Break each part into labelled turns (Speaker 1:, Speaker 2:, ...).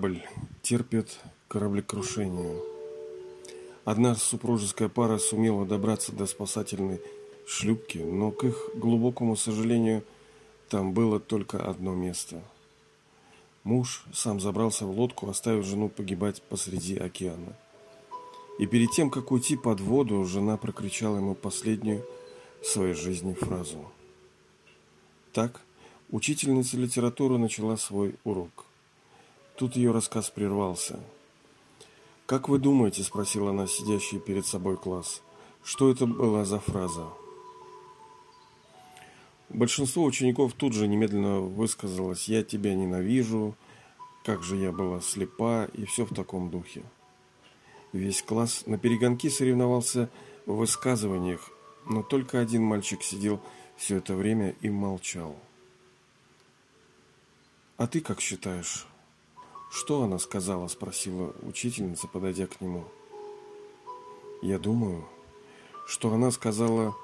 Speaker 1: корабль терпит кораблекрушение. Одна супружеская пара сумела добраться до спасательной шлюпки, но к их глубокому сожалению там было только одно место. Муж сам забрался в лодку, оставив жену погибать посреди океана. И перед тем, как уйти под воду, жена прокричала ему последнюю в своей жизни фразу. Так учительница литературы начала свой урок. Тут ее рассказ прервался. «Как вы думаете?» – спросила она сидящий перед собой класс. «Что это была за фраза?» Большинство учеников тут же немедленно высказалось «я тебя ненавижу», «как же я была слепа» и все в таком духе. Весь класс на перегонки соревновался в высказываниях, но только один мальчик сидел все это время и молчал. «А ты как считаешь?» «Что она сказала?» – спросила учительница, подойдя к нему. «Я думаю, что она сказала,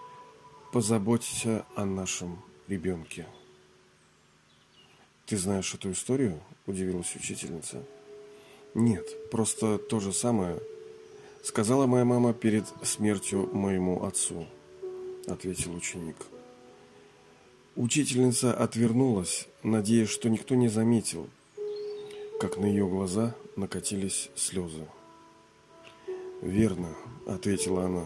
Speaker 1: позаботься о нашем ребенке». «Ты знаешь эту историю?» – удивилась учительница. «Нет, просто то же самое сказала моя мама перед смертью моему отцу», – ответил ученик. Учительница отвернулась, надеясь, что никто не заметил – как на ее глаза накатились слезы. «Верно», — ответила она.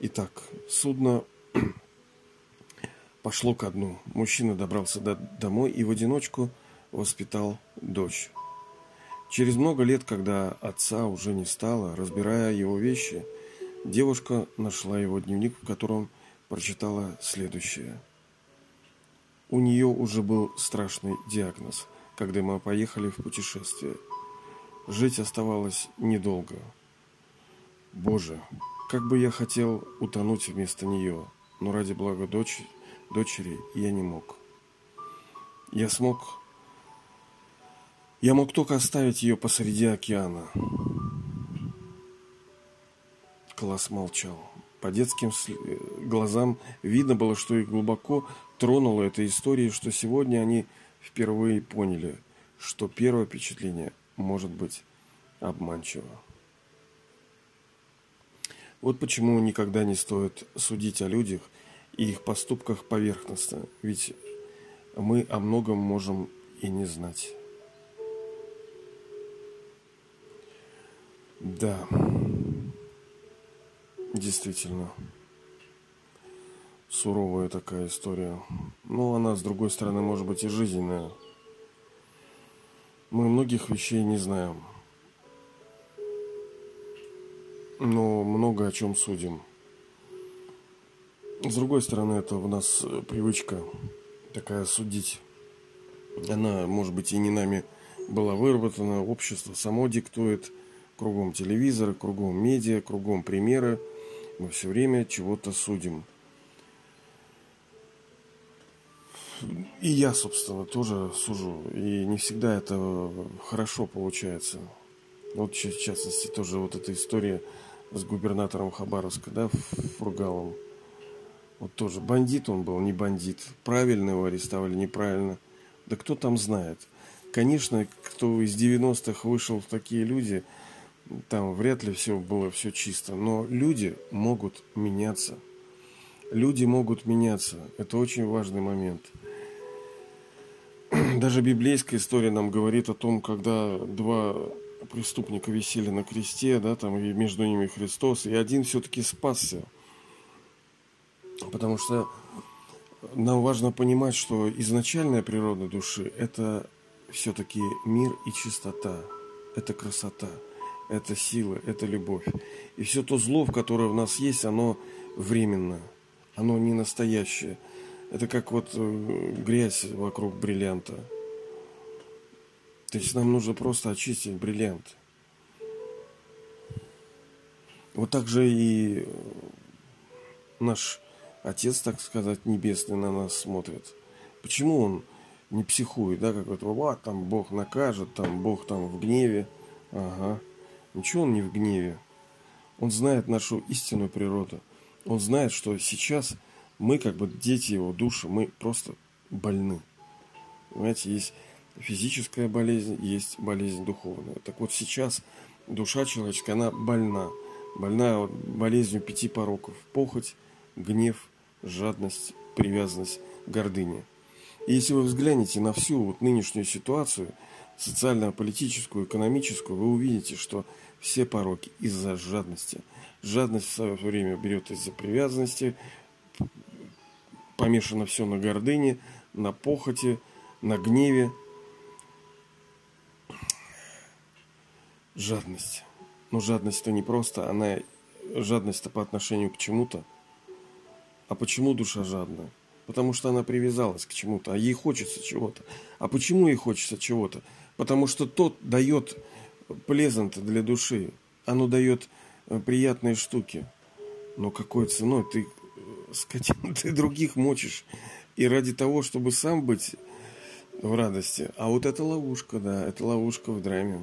Speaker 1: Итак, судно пошло ко дну. Мужчина добрался до домой и в одиночку воспитал дочь. Через много лет, когда отца уже не стало, разбирая его вещи, девушка нашла его дневник, в котором прочитала следующее. У нее уже был страшный диагноз – когда мы поехали в путешествие. Жить оставалось недолго. Боже, как бы я хотел утонуть вместо нее, но ради блага дочь, дочери я не мог. Я смог... Я мог только оставить ее посреди океана. Класс молчал. По детским глазам видно было, что их глубоко тронула эта история, что сегодня они впервые поняли, что первое впечатление может быть обманчиво. Вот почему никогда не стоит судить о людях и их поступках поверхностно, ведь мы о многом можем и не знать. Да, действительно суровая такая история. Но она, с другой стороны, может быть и жизненная. Мы многих вещей не знаем. Но много о чем судим. С другой стороны, это у нас привычка такая судить. Она, может быть, и не нами была выработана. Общество само диктует. Кругом телевизора, кругом медиа, кругом примеры. Мы все время чего-то судим. И я, собственно, тоже сужу. И не всегда это хорошо получается. Вот, в частности, тоже вот эта история с губернатором Хабаровска, да, Фургалом. Вот тоже бандит он был, не бандит. Правильно его арестовали, неправильно. Да кто там знает. Конечно, кто из 90-х вышел в такие люди, там вряд ли все было все чисто. Но люди могут меняться. Люди могут меняться. Это очень важный момент. Даже библейская история нам говорит о том, когда два преступника висели на кресте, да, там и между ними Христос, и один все-таки спасся. Потому что нам важно понимать, что изначальная природа души – это все-таки мир и чистота, это красота, это сила, это любовь. И все то зло, которое в нас есть, оно временно, оно не настоящее – это как вот э, грязь вокруг бриллианта. То есть нам нужно просто очистить бриллиант. Вот так же и наш Отец, так сказать, Небесный на нас смотрит. Почему он не психует, да, как вот, вот, там Бог накажет, там Бог там в гневе. Ага. Ничего он не в гневе. Он знает нашу истинную природу. Он знает, что сейчас мы как бы дети его души, мы просто больны. Понимаете, есть физическая болезнь, есть болезнь духовная. Так вот сейчас душа человеческая, она больна. Больна болезнью пяти пороков. Похоть, гнев, жадность, привязанность, гордыня. И если вы взглянете на всю вот нынешнюю ситуацию, социально-политическую, экономическую, вы увидите, что все пороки из-за жадности. Жадность в свое время берет из-за привязанности, помешано все на гордыне, на похоти, на гневе. Жадность. Но жадность-то не просто, она жадность-то по отношению к чему-то. А почему душа жадная? Потому что она привязалась к чему-то, а ей хочется чего-то. А почему ей хочется чего-то? Потому что тот дает плезант для души. Оно дает э, приятные штуки. Но какой ценой? Ты, э, скотина, ты других мочишь. И ради того, чтобы сам быть в радости. А вот это ловушка, да, это ловушка в драме.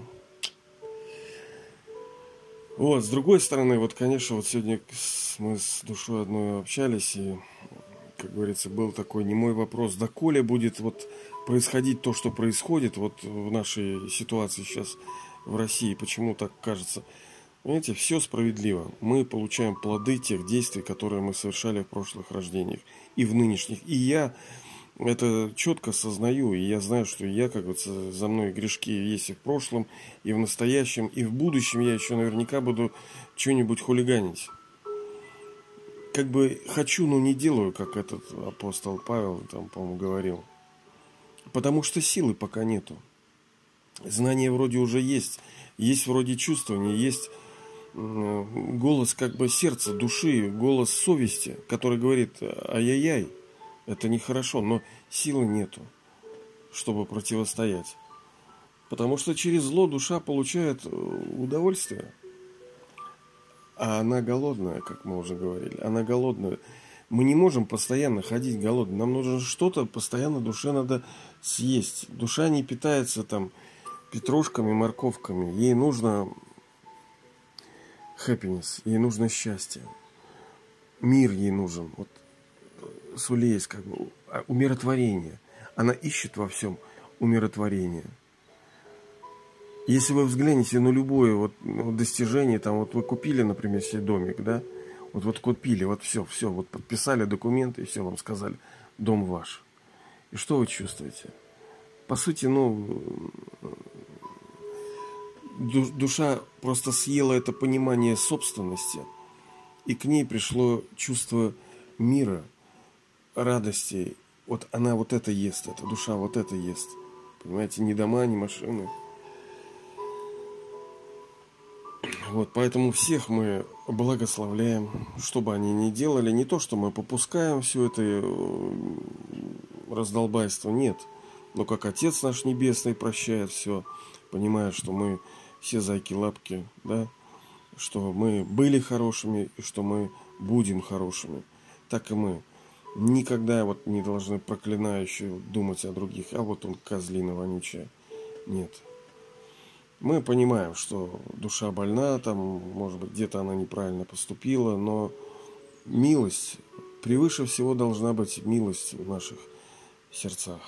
Speaker 1: Вот, с другой стороны, вот, конечно, вот сегодня мы с душой одной общались, и, как говорится, был такой немой вопрос, да коли будет вот происходить то, что происходит вот в нашей ситуации сейчас в России, почему так кажется? Понимаете, все справедливо. Мы получаем плоды тех действий, которые мы совершали в прошлых рождениях и в нынешних. И я это четко сознаю, и я знаю, что я, как вот за мной грешки есть и в прошлом, и в настоящем, и в будущем я еще наверняка буду что-нибудь хулиганить. Как бы хочу, но не делаю, как этот апостол Павел там, по-моему, говорил. Потому что силы пока нету. Знания вроде уже есть, есть вроде чувствование, есть голос как бы сердца, души, голос совести, который говорит ай-яй-яй, это нехорошо, но силы нету, чтобы противостоять. Потому что через зло душа получает э, удовольствие. А она голодная, как мы уже говорили. Она голодная. Мы не можем постоянно ходить голодным. Нам нужно что-то постоянно душе надо съесть. Душа не питается там петрушками, морковками. Ей нужно happiness, ей нужно счастье. Мир ей нужен. Вот Суле есть как бы а, умиротворение. Она ищет во всем умиротворение. Если вы взглянете на любое вот ну, достижение, там вот вы купили, например, себе домик, да, вот вот купили, вот все, все, вот подписали документы и все вам сказали, дом ваш. И что вы чувствуете? По сути, ну, душа просто съела это понимание собственности, и к ней пришло чувство мира – радости, вот она вот это ест, эта душа вот это ест. Понимаете, ни дома, ни машины. Вот, поэтому всех мы благословляем, что бы они ни делали. Не то, что мы попускаем все это э, раздолбайство, нет. Но как Отец наш Небесный прощает все, понимая, что мы все зайки-лапки, да, что мы были хорошими и что мы будем хорошими. Так и мы никогда вот не должны проклинающие думать о других, а вот он козлина вонючая. Нет. Мы понимаем, что душа больна, там, может быть, где-то она неправильно поступила, но милость, превыше всего должна быть милость в наших сердцах.